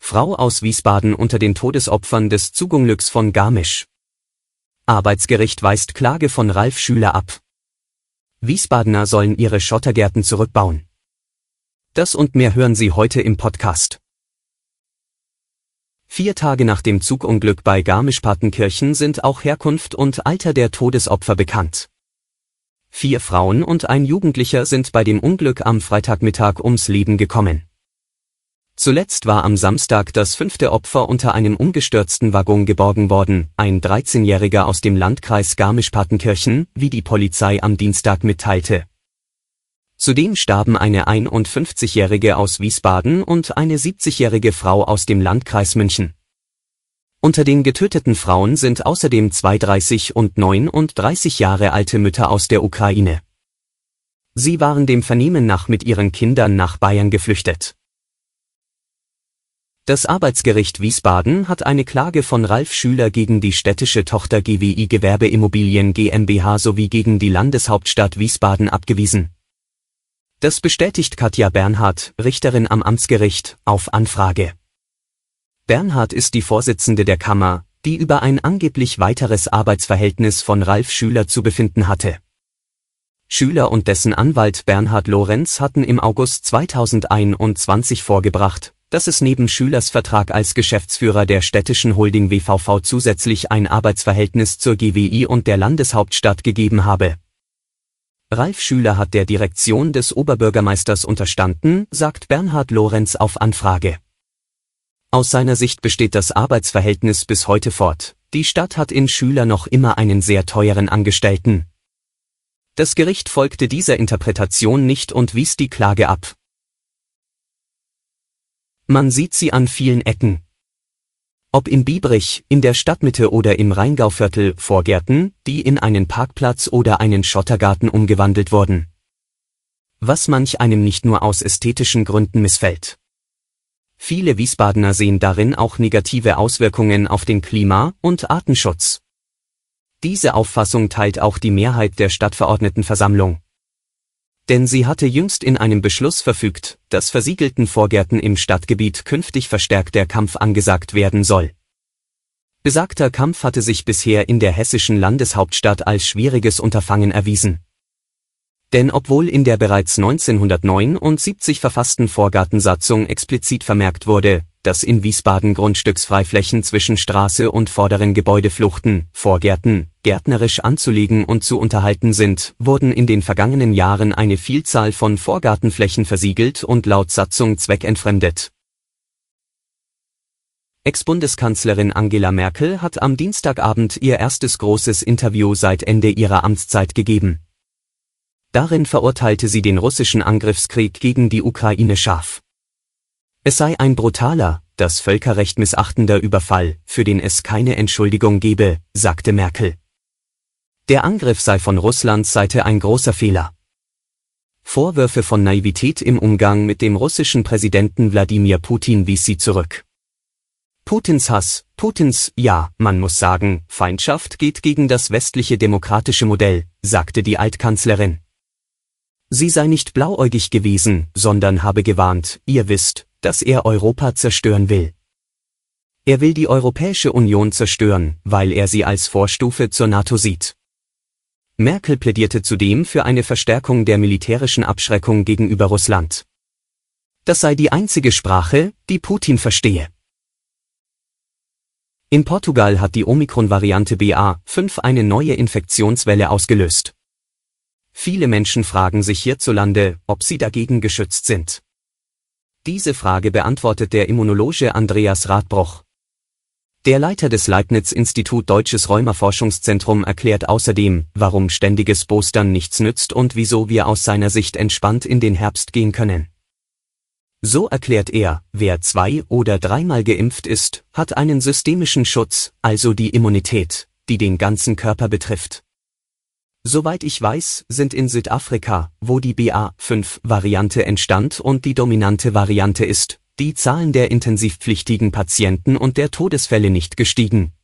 Frau aus Wiesbaden unter den Todesopfern des Zugunglücks von Garmisch. Arbeitsgericht weist Klage von Ralf Schüler ab. Wiesbadener sollen ihre Schottergärten zurückbauen. Das und mehr hören Sie heute im Podcast. Vier Tage nach dem Zugunglück bei Garmisch-Partenkirchen sind auch Herkunft und Alter der Todesopfer bekannt. Vier Frauen und ein Jugendlicher sind bei dem Unglück am Freitagmittag ums Leben gekommen. Zuletzt war am Samstag das fünfte Opfer unter einem umgestürzten Waggon geborgen worden, ein 13-Jähriger aus dem Landkreis Garmisch-Partenkirchen, wie die Polizei am Dienstag mitteilte. Zudem starben eine 51-Jährige aus Wiesbaden und eine 70-jährige Frau aus dem Landkreis München. Unter den getöteten Frauen sind außerdem zwei 30 und 39 Jahre alte Mütter aus der Ukraine. Sie waren dem Vernehmen nach mit ihren Kindern nach Bayern geflüchtet. Das Arbeitsgericht Wiesbaden hat eine Klage von Ralf Schüler gegen die städtische Tochter GWI Gewerbeimmobilien GmbH sowie gegen die Landeshauptstadt Wiesbaden abgewiesen. Das bestätigt Katja Bernhard, Richterin am Amtsgericht, auf Anfrage. Bernhard ist die Vorsitzende der Kammer, die über ein angeblich weiteres Arbeitsverhältnis von Ralf Schüler zu befinden hatte. Schüler und dessen Anwalt Bernhard Lorenz hatten im August 2021 vorgebracht, dass es neben Schülers Vertrag als Geschäftsführer der städtischen Holding WVV zusätzlich ein Arbeitsverhältnis zur GWI und der Landeshauptstadt gegeben habe. Ralf Schüler hat der Direktion des Oberbürgermeisters unterstanden, sagt Bernhard Lorenz auf Anfrage. Aus seiner Sicht besteht das Arbeitsverhältnis bis heute fort. Die Stadt hat in Schüler noch immer einen sehr teuren Angestellten. Das Gericht folgte dieser Interpretation nicht und wies die Klage ab. Man sieht sie an vielen Ecken. Ob in Biebrich, in der Stadtmitte oder im Rheingauviertel, Vorgärten, die in einen Parkplatz oder einen Schottergarten umgewandelt wurden. Was manch einem nicht nur aus ästhetischen Gründen missfällt. Viele Wiesbadener sehen darin auch negative Auswirkungen auf den Klima- und Artenschutz. Diese Auffassung teilt auch die Mehrheit der Stadtverordnetenversammlung denn sie hatte jüngst in einem Beschluss verfügt, dass versiegelten Vorgärten im Stadtgebiet künftig verstärkt der Kampf angesagt werden soll. Besagter Kampf hatte sich bisher in der hessischen Landeshauptstadt als schwieriges Unterfangen erwiesen. Denn obwohl in der bereits 1979 verfassten Vorgartensatzung explizit vermerkt wurde, dass in Wiesbaden Grundstücksfreiflächen zwischen Straße und vorderen Gebäudefluchten, Vorgärten, gärtnerisch anzulegen und zu unterhalten sind, wurden in den vergangenen Jahren eine Vielzahl von Vorgartenflächen versiegelt und laut Satzung zweckentfremdet. Ex-Bundeskanzlerin Angela Merkel hat am Dienstagabend ihr erstes großes Interview seit Ende ihrer Amtszeit gegeben. Darin verurteilte sie den russischen Angriffskrieg gegen die Ukraine scharf. Es sei ein brutaler, das Völkerrecht missachtender Überfall, für den es keine Entschuldigung gebe, sagte Merkel. Der Angriff sei von Russlands Seite ein großer Fehler. Vorwürfe von Naivität im Umgang mit dem russischen Präsidenten Wladimir Putin wies sie zurück. Putins Hass, Putins, ja, man muss sagen, Feindschaft geht gegen das westliche demokratische Modell, sagte die Altkanzlerin. Sie sei nicht blauäugig gewesen, sondern habe gewarnt, ihr wisst, dass er Europa zerstören will. Er will die Europäische Union zerstören, weil er sie als Vorstufe zur NATO sieht. Merkel plädierte zudem für eine Verstärkung der militärischen Abschreckung gegenüber Russland. Das sei die einzige Sprache, die Putin verstehe. In Portugal hat die Omikron-Variante BA5 eine neue Infektionswelle ausgelöst. Viele Menschen fragen sich hierzulande, ob sie dagegen geschützt sind. Diese Frage beantwortet der Immunologe Andreas Radbruch. Der Leiter des Leibniz-Institut Deutsches Rheumaforschungszentrum erklärt außerdem, warum ständiges Boostern nichts nützt und wieso wir aus seiner Sicht entspannt in den Herbst gehen können. So erklärt er, wer zwei- oder dreimal geimpft ist, hat einen systemischen Schutz, also die Immunität, die den ganzen Körper betrifft. Soweit ich weiß, sind in Südafrika, wo die BA5-Variante entstand und die dominante Variante ist, die Zahlen der intensivpflichtigen Patienten und der Todesfälle nicht gestiegen.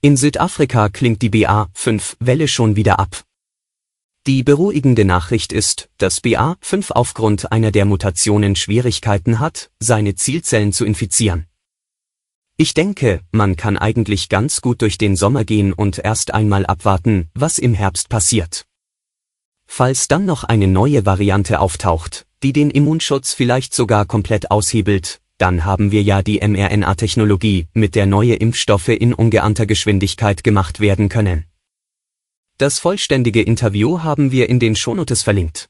In Südafrika klingt die BA5-Welle schon wieder ab. Die beruhigende Nachricht ist, dass BA5 aufgrund einer der Mutationen Schwierigkeiten hat, seine Zielzellen zu infizieren. Ich denke, man kann eigentlich ganz gut durch den Sommer gehen und erst einmal abwarten, was im Herbst passiert. Falls dann noch eine neue Variante auftaucht, die den Immunschutz vielleicht sogar komplett aushebelt, dann haben wir ja die mRNA-Technologie, mit der neue Impfstoffe in ungeahnter Geschwindigkeit gemacht werden können. Das vollständige Interview haben wir in den Shownotes verlinkt.